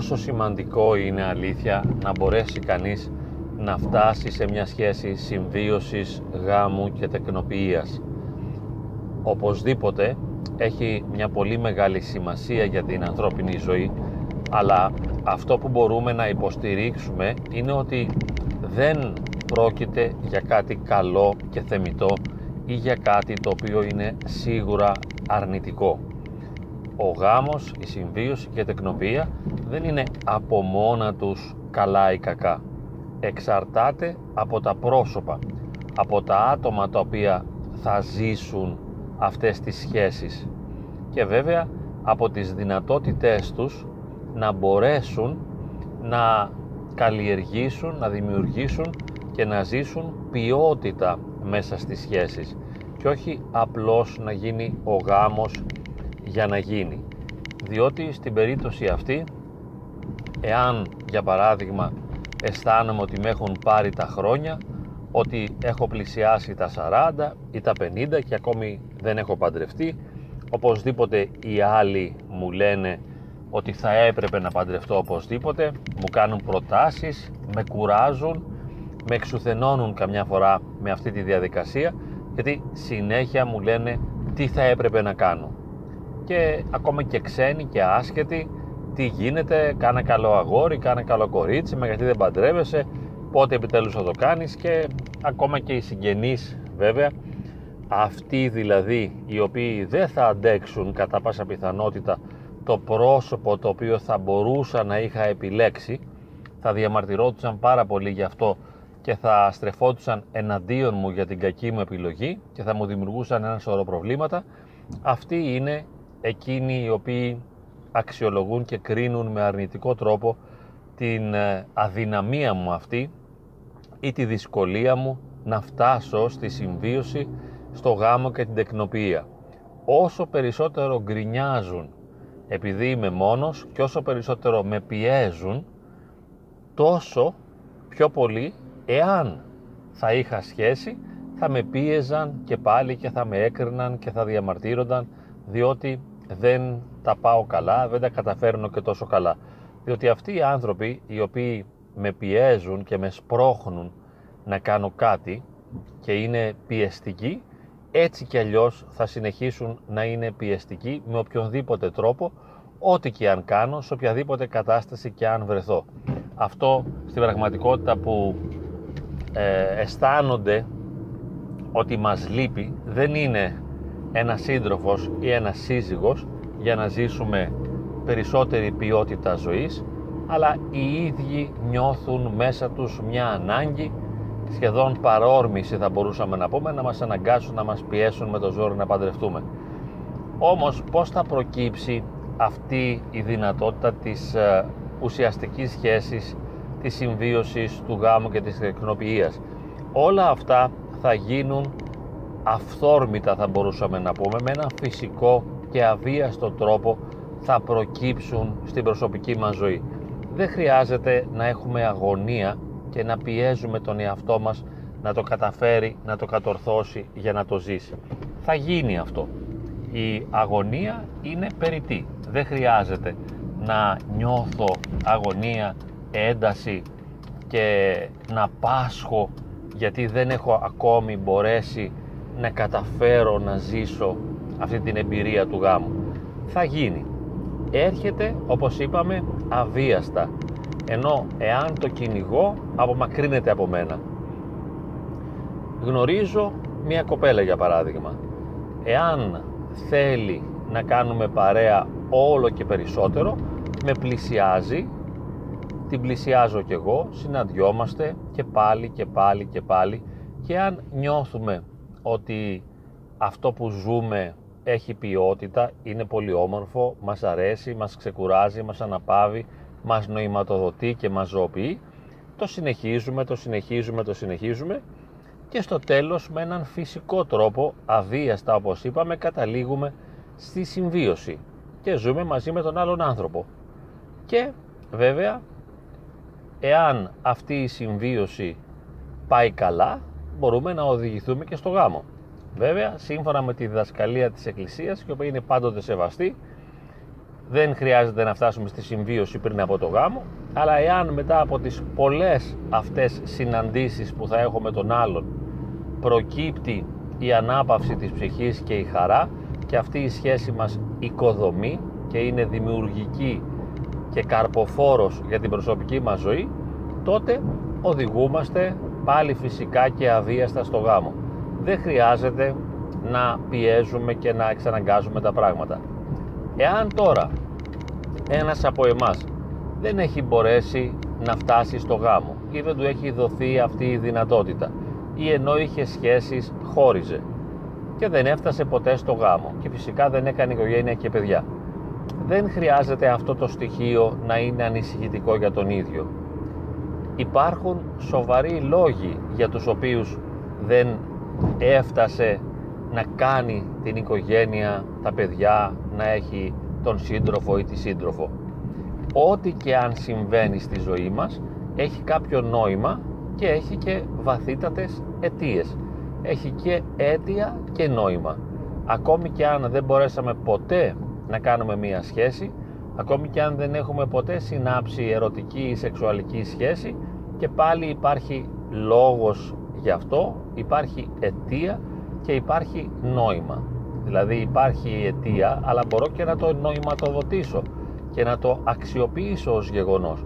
πόσο σημαντικό είναι αλήθεια να μπορέσει κανείς να φτάσει σε μια σχέση συμβίωσης, γάμου και τεκνοποιίας. Οπωσδήποτε έχει μια πολύ μεγάλη σημασία για την ανθρώπινη ζωή αλλά αυτό που μπορούμε να υποστηρίξουμε είναι ότι δεν πρόκειται για κάτι καλό και θεμητό ή για κάτι το οποίο είναι σίγουρα αρνητικό. Ο γάμος, η συμβίωση και η τεκνοποιία δεν είναι από μόνα τους καλά ή κακά. Εξαρτάται από τα πρόσωπα, από τα άτομα τα οποία θα ζήσουν αυτές τις σχέσεις και βέβαια από τις δυνατότητές τους να μπορέσουν να καλλιεργήσουν, να δημιουργήσουν και να ζήσουν ποιότητα μέσα στις σχέσεις και όχι απλώς να γίνει ο γάμος για να γίνει. Διότι στην περίπτωση αυτή εάν για παράδειγμα αισθάνομαι ότι με έχουν πάρει τα χρόνια ότι έχω πλησιάσει τα 40 ή τα 50 και ακόμη δεν έχω παντρευτεί οπωσδήποτε οι άλλοι μου λένε ότι θα έπρεπε να παντρευτώ οπωσδήποτε μου κάνουν προτάσεις, με κουράζουν με εξουθενώνουν καμιά φορά με αυτή τη διαδικασία γιατί συνέχεια μου λένε τι θα έπρεπε να κάνω και ακόμα και ξένοι και άσχετοι τι γίνεται, κάνε καλό αγόρι, κάνε καλό κορίτσι, με γιατί δεν παντρεύεσαι, πότε επιτέλους θα το κάνεις και ακόμα και οι συγγενείς βέβαια αυτοί δηλαδή οι οποίοι δεν θα αντέξουν κατά πάσα πιθανότητα το πρόσωπο το οποίο θα μπορούσα να είχα επιλέξει θα διαμαρτυρόντουσαν πάρα πολύ γι' αυτό και θα στρεφόντουσαν εναντίον μου για την κακή μου επιλογή και θα μου δημιουργούσαν ένα σωρό προβλήματα αυτοί είναι εκείνοι οι οποίοι αξιολογούν και κρίνουν με αρνητικό τρόπο την ε, αδυναμία μου αυτή ή τη δυσκολία μου να φτάσω στη συμβίωση, στο γάμο και την τεκνοποιία. Όσο περισσότερο γκρινιάζουν επειδή είμαι μόνος και όσο περισσότερο με πιέζουν τόσο πιο πολύ εάν θα είχα σχέση θα με πίεζαν και πάλι και θα με έκριναν και θα διαμαρτύρονταν διότι δεν τα πάω καλά, δεν τα καταφέρνω και τόσο καλά. Διότι αυτοί οι άνθρωποι οι οποίοι με πιέζουν και με σπρώχνουν να κάνω κάτι και είναι πιεστικοί, έτσι κι αλλιώς θα συνεχίσουν να είναι πιεστικοί με οποιονδήποτε τρόπο, ό,τι και αν κάνω, σε οποιαδήποτε κατάσταση και αν βρεθώ. Αυτό στην πραγματικότητα που ε, αισθάνονται ότι μας λείπει δεν είναι ένας σύντροφος ή ένας σύζυγος για να ζήσουμε περισσότερη ποιότητα ζωής αλλά οι ίδιοι νιώθουν μέσα τους μια ανάγκη σχεδόν παρόρμηση θα μπορούσαμε να πούμε να μας αναγκάσουν να μας πιέσουν με το ζώρο να παντρευτούμε. Όμως πως θα προκύψει αυτή η δυνατότητα της ε, ουσιαστικής σχέσης της συμβίωσης του γάμου και της εκνοποιίας όλα αυτά θα γίνουν αυθόρμητα θα μπορούσαμε να πούμε με ένα φυσικό και αβίαστο τρόπο θα προκύψουν στην προσωπική μας ζωή. Δεν χρειάζεται να έχουμε αγωνία και να πιέζουμε τον εαυτό μας να το καταφέρει, να το κατορθώσει για να το ζήσει. Θα γίνει αυτό. Η αγωνία είναι περιττή. Δεν χρειάζεται να νιώθω αγωνία, ένταση και να πάσχω γιατί δεν έχω ακόμη μπορέσει να καταφέρω να ζήσω αυτή την εμπειρία του γάμου. Θα γίνει. Έρχεται, όπως είπαμε, αβίαστα. Ενώ εάν το κυνηγώ, απομακρύνεται από μένα. Γνωρίζω μία κοπέλα για παράδειγμα. Εάν θέλει να κάνουμε παρέα όλο και περισσότερο, με πλησιάζει, την πλησιάζω κι εγώ, συναντιόμαστε και πάλι και πάλι και πάλι και αν νιώθουμε ότι αυτό που ζούμε έχει ποιότητα, είναι πολύ όμορφο, μας αρέσει, μας ξεκουράζει, μας αναπαύει, μας νοηματοδοτεί και μας ζωοποιεί, το συνεχίζουμε, το συνεχίζουμε, το συνεχίζουμε και στο τέλος με έναν φυσικό τρόπο, αβίαστα όπως είπαμε, καταλήγουμε στη συμβίωση και ζούμε μαζί με τον άλλον άνθρωπο. Και βέβαια, εάν αυτή η συμβίωση πάει καλά, μπορούμε να οδηγηθούμε και στο γάμο. Βέβαια, σύμφωνα με τη διδασκαλία της Εκκλησίας, η οποία είναι πάντοτε σεβαστή, δεν χρειάζεται να φτάσουμε στη συμβίωση πριν από το γάμο αλλά εάν μετά από τις πολλές αυτές συναντήσεις που θα έχω με τον άλλον προκύπτει η ανάπαυση της ψυχής και η χαρά και αυτή η σχέση μας οικοδομεί και είναι δημιουργική και καρποφόρος για την προσωπική μας ζωή τότε οδηγούμαστε πάλι φυσικά και αβίαστα στο γάμο δεν χρειάζεται να πιέζουμε και να εξαναγκάζουμε τα πράγματα εάν τώρα ένας από εμάς δεν έχει μπορέσει να φτάσει στο γάμο ή δεν του έχει δοθεί αυτή η δυνατότητα ή ενώ είχε σχέσεις χώριζε και δεν έφτασε ποτέ στο γάμο και φυσικά δεν έκανε οικογένεια και παιδιά. Δεν χρειάζεται αυτό το στοιχείο να είναι ανησυχητικό για τον ίδιο. Υπάρχουν σοβαροί λόγοι για τους οποίους δεν έφτασε να κάνει την οικογένεια, τα παιδιά, να έχει τον σύντροφο ή τη σύντροφο. Ό,τι και αν συμβαίνει στη ζωή μας έχει κάποιο νόημα και έχει και βαθύτατες αιτίες. Έχει και αίτια και νόημα. Ακόμη και αν δεν μπορέσαμε ποτέ να κάνουμε μία σχέση, ακόμη και αν δεν έχουμε ποτέ συνάψει ερωτική ή σεξουαλική σχέση και πάλι υπάρχει λόγος γι' αυτό, υπάρχει αιτία και υπάρχει νόημα. Δηλαδή υπάρχει αιτία, αλλά μπορώ και να το νοηματοδοτήσω και να το αξιοποιήσω ως γεγονός.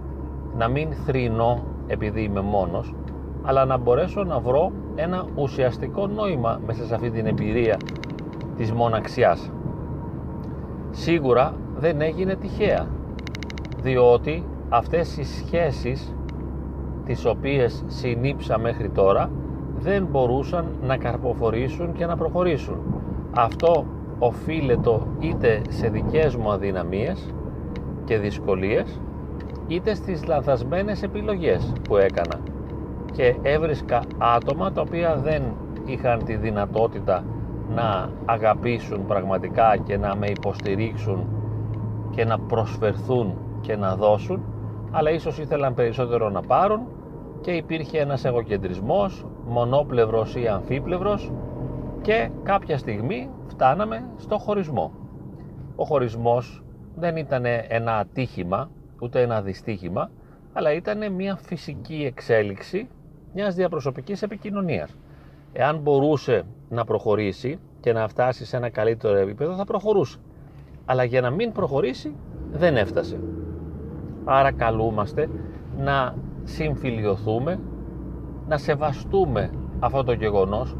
Να μην θρυνώ επειδή είμαι μόνος, αλλά να μπορέσω να βρω ένα ουσιαστικό νόημα μέσα σε αυτή την εμπειρία της μοναξιάς. Σίγουρα δεν έγινε τυχαία, διότι αυτές οι σχέσεις τις οποίες συνήψα μέχρι τώρα δεν μπορούσαν να καρποφορήσουν και να προχωρήσουν. Αυτό οφείλεται είτε σε δικές μου αδυναμίες και δυσκολίες είτε στις λανθασμένες επιλογές που έκανα και έβρισκα άτομα τα οποία δεν είχαν τη δυνατότητα να αγαπήσουν πραγματικά και να με υποστηρίξουν και να προσφερθούν και να δώσουν αλλά ίσως ήθελαν περισσότερο να πάρουν και υπήρχε ένας εγωκεντρισμός μονόπλευρος ή αμφίπλευρος και κάποια στιγμή φτάναμε στο χωρισμό. Ο χωρισμός δεν ήταν ένα ατύχημα ούτε ένα δυστύχημα αλλά ήταν μια φυσική εξέλιξη μιας διαπροσωπικής επικοινωνίας. Εάν μπορούσε να προχωρήσει και να φτάσει σε ένα καλύτερο επίπεδο θα προχωρούσε. Αλλά για να μην προχωρήσει δεν έφτασε. Άρα καλούμαστε να συμφιλιωθούμε, να σεβαστούμε αυτό το γεγονός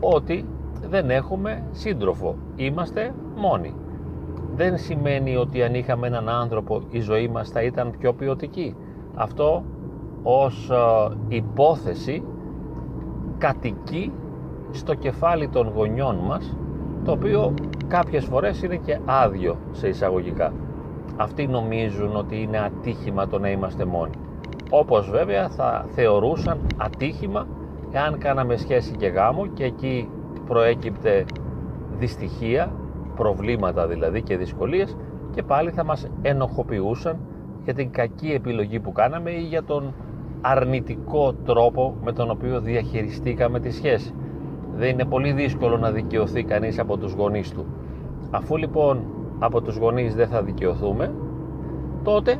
ότι δεν έχουμε σύντροφο, είμαστε μόνοι. Δεν σημαίνει ότι αν είχαμε έναν άνθρωπο η ζωή μας θα ήταν πιο ποιοτική. Αυτό ως ε, υπόθεση κατοικεί στο κεφάλι των γονιών μας το οποίο κάποιες φορές είναι και άδειο σε εισαγωγικά. Αυτοί νομίζουν ότι είναι ατύχημα το να είμαστε μόνοι. Όπως βέβαια θα θεωρούσαν ατύχημα εάν κάναμε σχέση και γάμο και εκεί προέκυπτε δυστυχία, προβλήματα δηλαδή και δυσκολίες και πάλι θα μας ενοχοποιούσαν για την κακή επιλογή που κάναμε ή για τον αρνητικό τρόπο με τον οποίο διαχειριστήκαμε τη σχέση. Δεν είναι πολύ δύσκολο να δικαιωθεί κανείς από τους γονείς του. Αφού λοιπόν από τους γονείς δεν θα δικαιωθούμε, τότε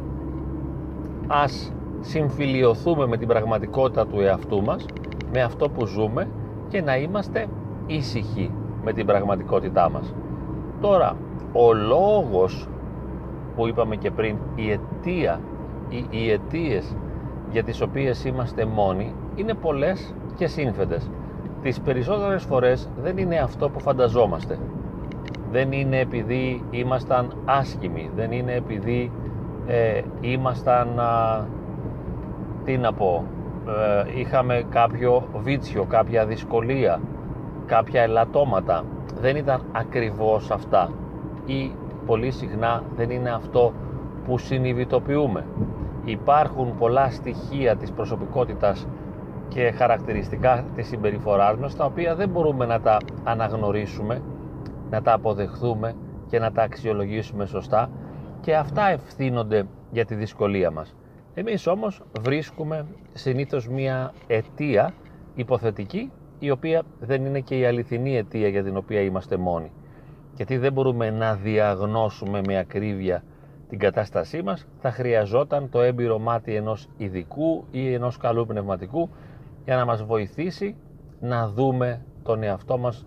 ας συμφιλιωθούμε με την πραγματικότητα του εαυτού μας, με αυτό που ζούμε και να είμαστε ήσυχοι με την πραγματικότητά μας. Τώρα, ο λόγος που είπαμε και πριν, η αιτία ή οι αιτίες για τις οποίες είμαστε μόνοι είναι πολλές και σύνθετες. Τις περισσότερες φορές δεν είναι αυτό που φανταζόμαστε. Δεν είναι επειδή ήμασταν άσχημοι, δεν είναι επειδή ε, ήμασταν, α, τι να πω, ε, είχαμε κάποιο βίτσιο, κάποια δυσκολία, κάποια ελαττώματα. Δεν ήταν ακριβώς αυτά ή πολύ συχνά δεν είναι αυτό που συνειδητοποιούμε υπάρχουν πολλά στοιχεία της προσωπικότητας και χαρακτηριστικά της συμπεριφοράς μας τα οποία δεν μπορούμε να τα αναγνωρίσουμε, να τα αποδεχθούμε και να τα αξιολογήσουμε σωστά και αυτά ευθύνονται για τη δυσκολία μας. Εμείς όμως βρίσκουμε συνήθως μία αιτία υποθετική η οποία δεν είναι και η αληθινή αιτία για την οποία είμαστε μόνοι. Γιατί δεν μπορούμε να διαγνώσουμε με ακρίβεια την κατάστασή μας θα χρειαζόταν το έμπειρο μάτι ενός ειδικού ή ενός καλού πνευματικού για να μας βοηθήσει να δούμε τον εαυτό μας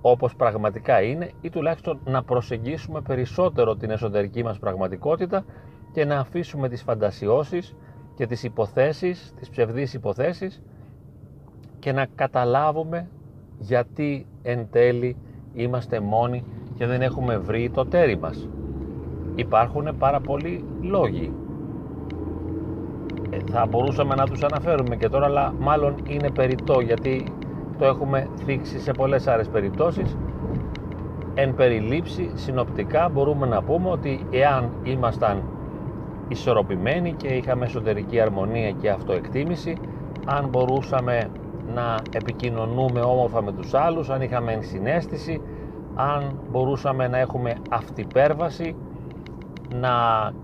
όπως πραγματικά είναι ή τουλάχιστον να προσεγγίσουμε περισσότερο την εσωτερική μας πραγματικότητα και να αφήσουμε τις φαντασιώσεις και τις υποθέσεις, τις ψευδείς υποθέσεις και να καταλάβουμε γιατί εν τέλει είμαστε μόνοι και δεν έχουμε βρει το τέρι μας. Υπάρχουν πάρα πολλοί λόγοι. Ε, θα μπορούσαμε να τους αναφέρουμε και τώρα, αλλά μάλλον είναι περιττό γιατί το έχουμε θίξει σε πολλές άλλες περιπτώσεις. Εν περιλήψη, συνοπτικά μπορούμε να πούμε ότι εάν ήμασταν ισορροπημένοι και είχαμε εσωτερική αρμονία και αυτοεκτίμηση, αν μπορούσαμε να επικοινωνούμε όμορφα με τους άλλους, αν είχαμε ενσυναίσθηση, αν μπορούσαμε να έχουμε αυτυπέρβαση, να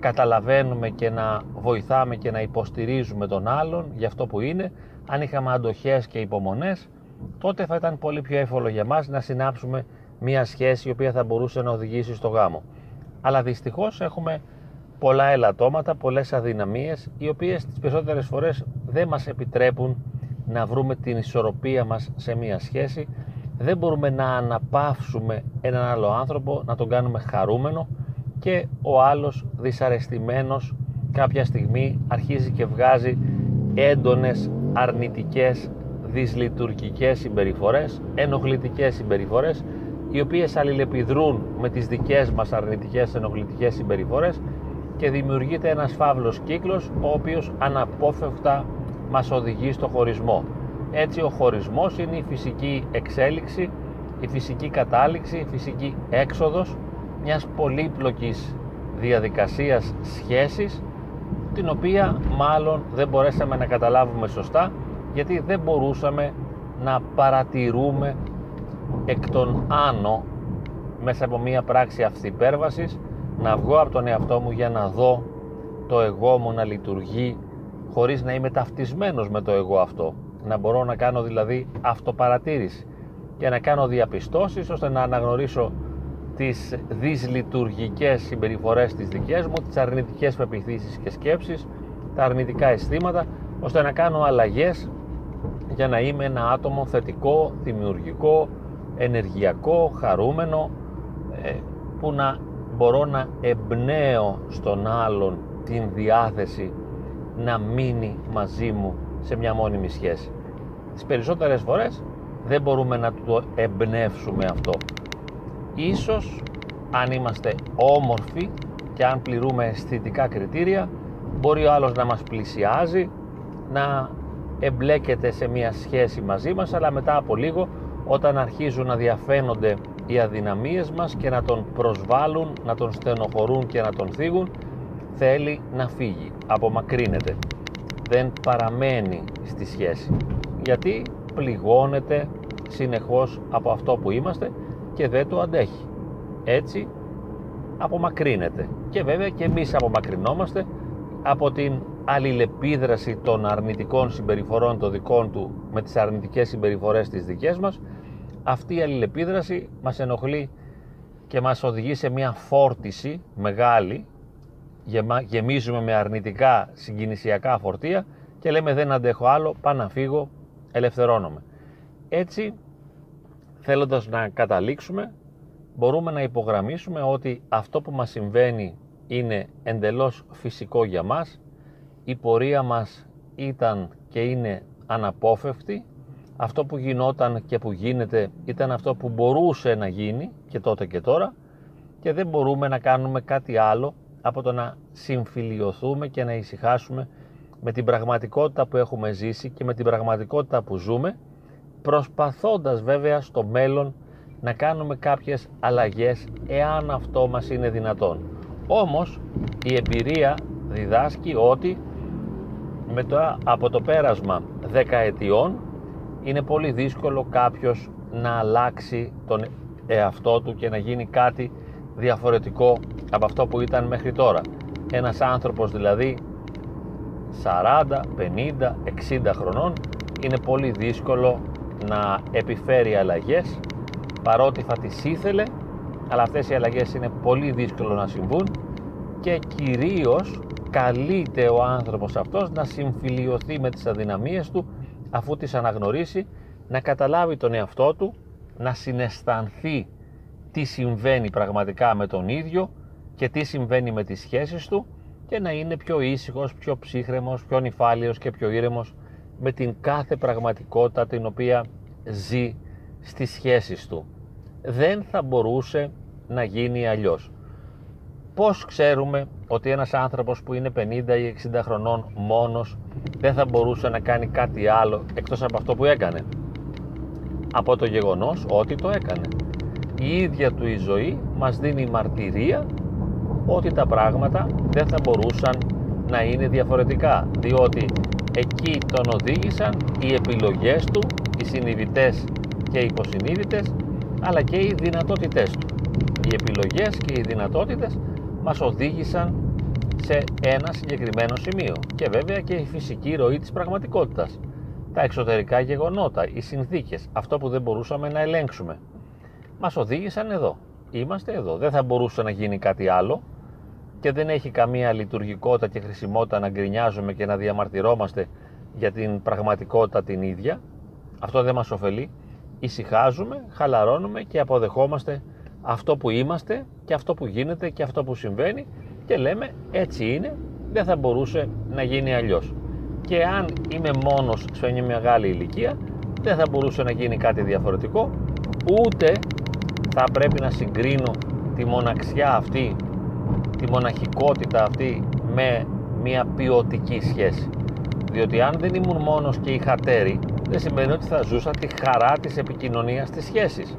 καταλαβαίνουμε και να βοηθάμε και να υποστηρίζουμε τον άλλον για αυτό που είναι, αν είχαμε αντοχές και υπομονές, τότε θα ήταν πολύ πιο εύκολο για μας να συνάψουμε μια σχέση η οποία θα μπορούσε να οδηγήσει στο γάμο. Αλλά δυστυχώς έχουμε πολλά ελαττώματα, πολλές αδυναμίες, οι οποίες τις περισσότερες φορές δεν μας επιτρέπουν να βρούμε την ισορροπία μας σε μια σχέση. Δεν μπορούμε να αναπαύσουμε έναν άλλο άνθρωπο, να τον κάνουμε χαρούμενο και ο άλλος δυσαρεστημένος κάποια στιγμή αρχίζει και βγάζει έντονες αρνητικές δυσλειτουργικές συμπεριφορές, ενοχλητικές συμπεριφορές οι οποίες αλληλεπιδρούν με τις δικές μας αρνητικές ενοχλητικές συμπεριφορές και δημιουργείται ένας φαύλος κύκλος ο οποίος αναπόφευκτα μας οδηγεί στο χωρισμό. Έτσι ο χωρισμός είναι η φυσική εξέλιξη, η φυσική κατάληξη, η φυσική έξοδος μιας πολύπλοκης διαδικασίας σχέσης την οποία μάλλον δεν μπορέσαμε να καταλάβουμε σωστά γιατί δεν μπορούσαμε να παρατηρούμε εκ των άνω μέσα από μια πράξη αυθυπέρβασης να βγω από τον εαυτό μου για να δω το εγώ μου να λειτουργεί χωρίς να είμαι ταυτισμένος με το εγώ αυτό. Να μπορώ να κάνω δηλαδή αυτοπαρατήρηση και να κάνω διαπιστώσεις ώστε να αναγνωρίσω τις δυσλειτουργικές συμπεριφορές της δικές μου, τις αρνητικές πεπιθήσεις και σκέψεις, τα αρνητικά αισθήματα, ώστε να κάνω αλλαγές για να είμαι ένα άτομο θετικό, δημιουργικό, ενεργειακό, χαρούμενο, ε, που να μπορώ να εμπνέω στον άλλον την διάθεση να μείνει μαζί μου σε μια μόνιμη σχέση. Τις περισσότερες φορές δεν μπορούμε να το εμπνεύσουμε αυτό. Ίσως αν είμαστε όμορφοι και αν πληρούμε αισθητικά κριτήρια μπορεί ο άλλος να μας πλησιάζει, να εμπλέκεται σε μια σχέση μαζί μας αλλά μετά από λίγο όταν αρχίζουν να διαφαίνονται οι αδυναμίες μας και να τον προσβάλλουν, να τον στενοχωρούν και να τον θίγουν θέλει να φύγει, απομακρύνεται. Δεν παραμένει στη σχέση. Γιατί πληγώνεται συνεχώς από αυτό που είμαστε και δεν το αντέχει. Έτσι απομακρύνεται. Και βέβαια και εμείς απομακρυνόμαστε από την αλληλεπίδραση των αρνητικών συμπεριφορών των δικών του με τις αρνητικές συμπεριφορές της δικές μας. Αυτή η αλληλεπίδραση μας ενοχλεί και μας οδηγεί σε μια φόρτιση μεγάλη. Γεμίζουμε με αρνητικά συγκινησιακά φορτία και λέμε δεν αντέχω άλλο, πάω να φύγω, ελευθερώνομαι. Έτσι, θέλοντας να καταλήξουμε, μπορούμε να υπογραμμίσουμε ότι αυτό που μας συμβαίνει είναι εντελώς φυσικό για μας, η πορεία μας ήταν και είναι αναπόφευκτη, αυτό που γινόταν και που γίνεται ήταν αυτό που μπορούσε να γίνει και τότε και τώρα. Και δεν μπορούμε να κάνουμε κάτι άλλο από το να συμφιλιωθούμε και να ησυχάσουμε με την πραγματικότητα που έχουμε ζήσει και με την πραγματικότητα που ζούμε προσπαθώντας βέβαια στο μέλλον να κάνουμε κάποιες αλλαγές εάν αυτό μας είναι δυνατόν. Όμως η εμπειρία διδάσκει ότι με το, από το πέρασμα δεκαετιών είναι πολύ δύσκολο κάποιος να αλλάξει τον εαυτό του και να γίνει κάτι διαφορετικό από αυτό που ήταν μέχρι τώρα. Ένας άνθρωπος δηλαδή 40, 50, 60 χρονών είναι πολύ δύσκολο να επιφέρει αλλαγές παρότι θα τις ήθελε αλλά αυτές οι αλλαγές είναι πολύ δύσκολο να συμβούν και κυρίως καλείται ο άνθρωπος αυτός να συμφιλιωθεί με τις αδυναμίες του αφού τις αναγνωρίσει, να καταλάβει τον εαυτό του, να συναισθανθεί τι συμβαίνει πραγματικά με τον ίδιο και τι συμβαίνει με τις σχέσεις του και να είναι πιο ήσυχος, πιο ψύχρεμος, πιο νυφάλιος και πιο ήρεμος με την κάθε πραγματικότητα την οποία ζει στις σχέσεις του. Δεν θα μπορούσε να γίνει αλλιώς. Πώς ξέρουμε ότι ένας άνθρωπος που είναι 50 ή 60 χρονών μόνος δεν θα μπορούσε να κάνει κάτι άλλο εκτός από αυτό που έκανε; Από το γεγονός ότι το έκανε. Η ίδια του η ζωή μας δίνει μαρτυρία ότι τα πράγματα δεν θα μπορούσαν να είναι διαφορετικά διότι εκεί τον οδήγησαν οι επιλογές του, οι συνειδητές και οι υποσυνείδητες αλλά και οι δυνατότητές του. Οι επιλογές και οι δυνατότητες μας οδήγησαν σε ένα συγκεκριμένο σημείο και βέβαια και η φυσική ροή της πραγματικότητας. Τα εξωτερικά γεγονότα, οι συνθήκες, αυτό που δεν μπορούσαμε να ελέγξουμε. Μας οδήγησαν εδώ. Είμαστε εδώ, δεν θα μπορούσε να γίνει κάτι άλλο και δεν έχει καμία λειτουργικότητα και χρησιμότητα να γκρινιάζουμε και να διαμαρτυρόμαστε για την πραγματικότητα την ίδια αυτό δεν μας ωφελεί ησυχάζουμε, χαλαρώνουμε και αποδεχόμαστε αυτό που είμαστε και αυτό που γίνεται και αυτό που συμβαίνει και λέμε έτσι είναι, δεν θα μπορούσε να γίνει αλλιώς. Και αν είμαι μόνος σε μια μεγάλη ηλικία, δεν θα μπορούσε να γίνει κάτι διαφορετικό, ούτε θα πρέπει να συγκρίνω τη μοναξιά αυτή, τη μοναχικότητα αυτή με μια ποιοτική σχέση. Διότι αν δεν ήμουν μόνος και είχα τέρι, δεν σημαίνει ότι θα ζούσα τη χαρά της επικοινωνίας της σχέσης.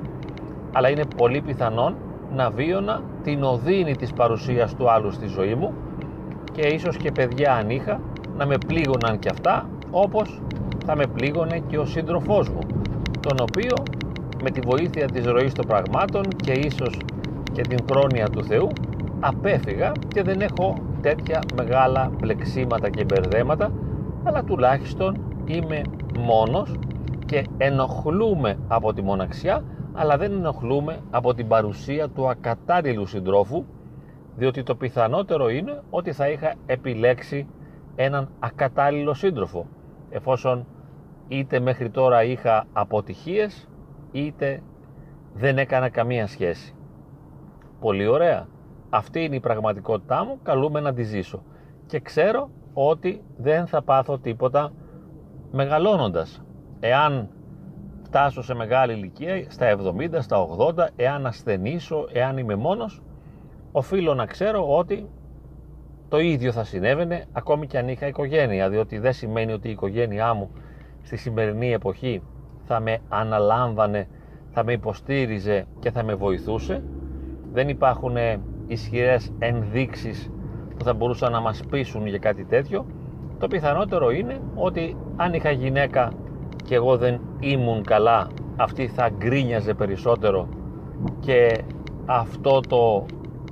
Αλλά είναι πολύ πιθανόν να βίωνα την οδύνη της παρουσίας του άλλου στη ζωή μου και ίσως και παιδιά αν είχα να με πλήγωναν και αυτά όπως θα με πλήγωνε και ο σύντροφός μου τον οποίο με τη βοήθεια της ροής των πραγμάτων και ίσως και την πρόνοια του Θεού απέφυγα και δεν έχω τέτοια μεγάλα πλεξίματα και μπερδέματα αλλά τουλάχιστον είμαι μόνος και ενοχλούμε από τη μοναξιά αλλά δεν ενοχλούμε από την παρουσία του ακατάλληλου συντρόφου διότι το πιθανότερο είναι ότι θα είχα επιλέξει έναν ακατάλληλο σύντροφο εφόσον είτε μέχρι τώρα είχα αποτυχίες είτε δεν έκανα καμία σχέση. Πολύ ωραία. Αυτή είναι η πραγματικότητά μου, καλούμε να τη ζήσω. Και ξέρω ότι δεν θα πάθω τίποτα μεγαλώνοντας. Εάν φτάσω σε μεγάλη ηλικία, στα 70, στα 80, εάν ασθενήσω, εάν είμαι μόνος, οφείλω να ξέρω ότι το ίδιο θα συνέβαινε ακόμη και αν είχα οικογένεια, διότι δεν σημαίνει ότι η οικογένειά μου στη σημερινή εποχή θα με αναλάμβανε, θα με υποστήριζε και θα με βοηθούσε. Δεν υπάρχουν ισχυρές ενδείξεις που θα μπορούσαν να μας πείσουν για κάτι τέτοιο. Το πιθανότερο είναι ότι αν είχα γυναίκα και εγώ δεν ήμουν καλά αυτή θα γκρίνιαζε περισσότερο και αυτό το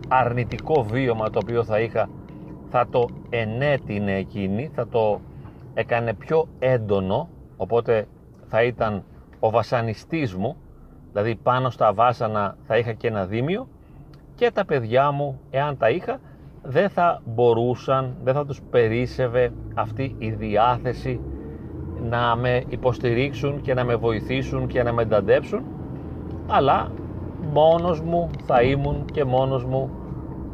αρνητικό βίωμα το οποίο θα είχα θα το ενέτεινε εκείνη, θα το έκανε πιο έντονο οπότε θα ήταν ο βασανιστής μου δηλαδή πάνω στα βάσανα θα είχα και ένα δίμιο και τα παιδιά μου εάν τα είχα δεν θα μπορούσαν, δεν θα τους περίσευε αυτή η διάθεση να με υποστηρίξουν και να με βοηθήσουν και να με ενταντέψουν αλλά μόνος μου θα ήμουν και μόνος μου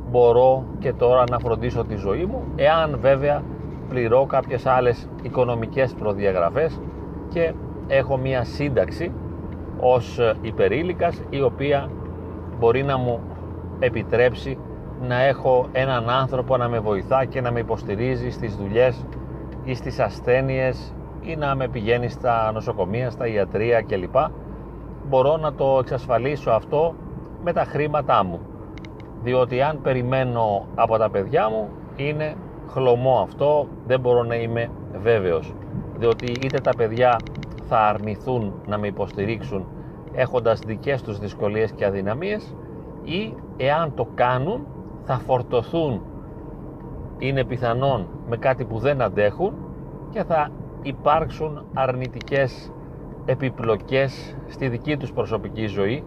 μπορώ και τώρα να φροντίσω τη ζωή μου εάν βέβαια πληρώ κάποιες άλλες οικονομικές προδιαγραφές και έχω μία σύνταξη ως υπερήλικας η οποία μπορεί να μου επιτρέψει να έχω έναν άνθρωπο να με βοηθά και να με υποστηρίζει στις δουλειές ή στις ασθένειες ή να με πηγαίνει στα νοσοκομεία, στα ιατρία κλπ. Μπορώ να το εξασφαλίσω αυτό με τα χρήματά μου. Διότι αν περιμένω από τα παιδιά μου είναι χλωμό αυτό, δεν μπορώ να είμαι βέβαιος. Διότι είτε τα παιδιά θα αρνηθούν να με υποστηρίξουν έχοντας δικές τους δυσκολίες και αδυναμίες ή εάν το κάνουν θα φορτωθούν. Είναι πιθανόν με κάτι που δεν αντέχουν και θα υπάρξουν αρνητικές επιπλοκές στη δική τους προσωπική ζωή,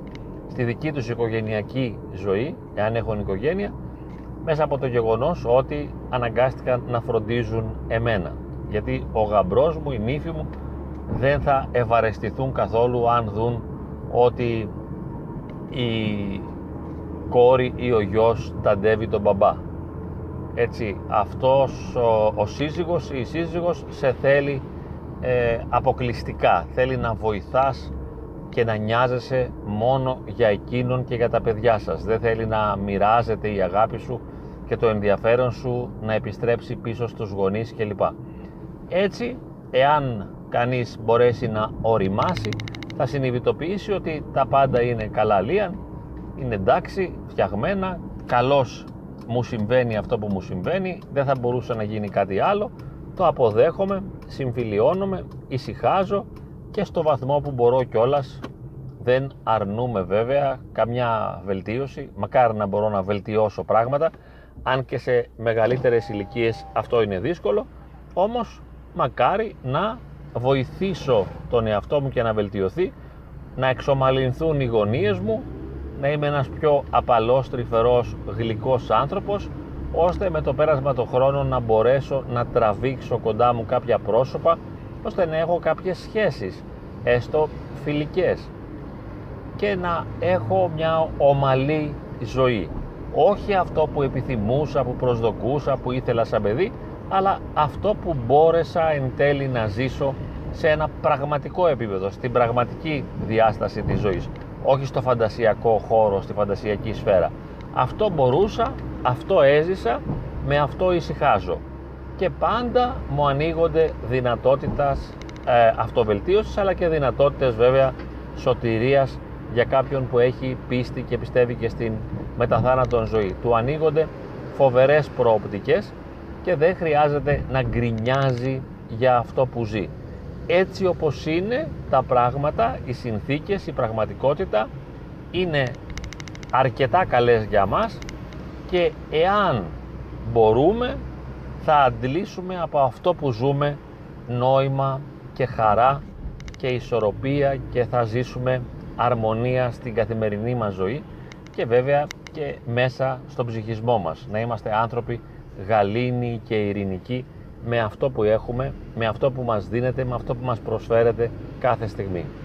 στη δική τους οικογενειακή ζωή, εάν έχουν οικογένεια, μέσα από το γεγονός ότι αναγκάστηκαν να φροντίζουν εμένα. Γιατί ο γαμπρός μου, η νύφη μου δεν θα ευαρεστηθούν καθόλου αν δουν ότι η κόρη ή ο γιος ταντεύει τον μπαμπά. Έτσι αυτός ο, ο σύζυγος ή η σύζυγος σε θέλει ε, αποκλειστικά. Θέλει να βοηθάς και να νοιάζεσαι μόνο για εκείνον και για τα παιδιά σας. Δεν θέλει να μοιράζεται η αγάπη σου και το ενδιαφέρον σου να επιστρέψει πίσω στους γονείς κλπ. Έτσι εάν κανείς μπορέσει να οριμάσει θα συνειδητοποιήσει ότι τα πάντα είναι καλά λίαν είναι εντάξει, φτιαγμένα, καλώς μου συμβαίνει αυτό που μου συμβαίνει, δεν θα μπορούσε να γίνει κάτι άλλο, το αποδέχομαι, συμφιλιώνομαι, ησυχάζω και στο βαθμό που μπορώ κιόλας δεν αρνούμε βέβαια καμιά βελτίωση, μακάρι να μπορώ να βελτιώσω πράγματα, αν και σε μεγαλύτερες ηλικίες αυτό είναι δύσκολο, όμως μακάρι να βοηθήσω τον εαυτό μου και να βελτιωθεί, να εξομαλυνθούν οι γωνίες μου, να είμαι ένας πιο απαλός, τρυφερός, γλυκός άνθρωπος ώστε με το πέρασμα των χρόνων να μπορέσω να τραβήξω κοντά μου κάποια πρόσωπα ώστε να έχω κάποιες σχέσεις έστω φιλικές και να έχω μια ομαλή ζωή. Όχι αυτό που επιθυμούσα, που προσδοκούσα, που ήθελα σαν παιδί αλλά αυτό που μπόρεσα εν τέλει να ζήσω σε ένα πραγματικό επίπεδο, στην πραγματική διάσταση της ζωής όχι στο φαντασιακό χώρο, στη φαντασιακή σφαίρα. Αυτό μπορούσα, αυτό έζησα, με αυτό ησυχάζω. Και πάντα μου ανοίγονται δυνατότητας ε, αυτοβελτίωσης αλλά και δυνατότητες βέβαια σωτηρίας για κάποιον που έχει πίστη και πιστεύει και στην μεταθάνατον ζωή. Του ανοίγονται φοβερές προοπτικές και δεν χρειάζεται να γκρινιάζει για αυτό που ζει έτσι όπως είναι τα πράγματα, οι συνθήκες, η πραγματικότητα είναι αρκετά καλές για μας και εάν μπορούμε θα αντλήσουμε από αυτό που ζούμε νόημα και χαρά και ισορροπία και θα ζήσουμε αρμονία στην καθημερινή μας ζωή και βέβαια και μέσα στον ψυχισμό μας. Να είμαστε άνθρωποι γαλήνοι και ειρηνικοί με αυτό που έχουμε, με αυτό που μας δίνεται, με αυτό που μας προσφέρεται κάθε στιγμή.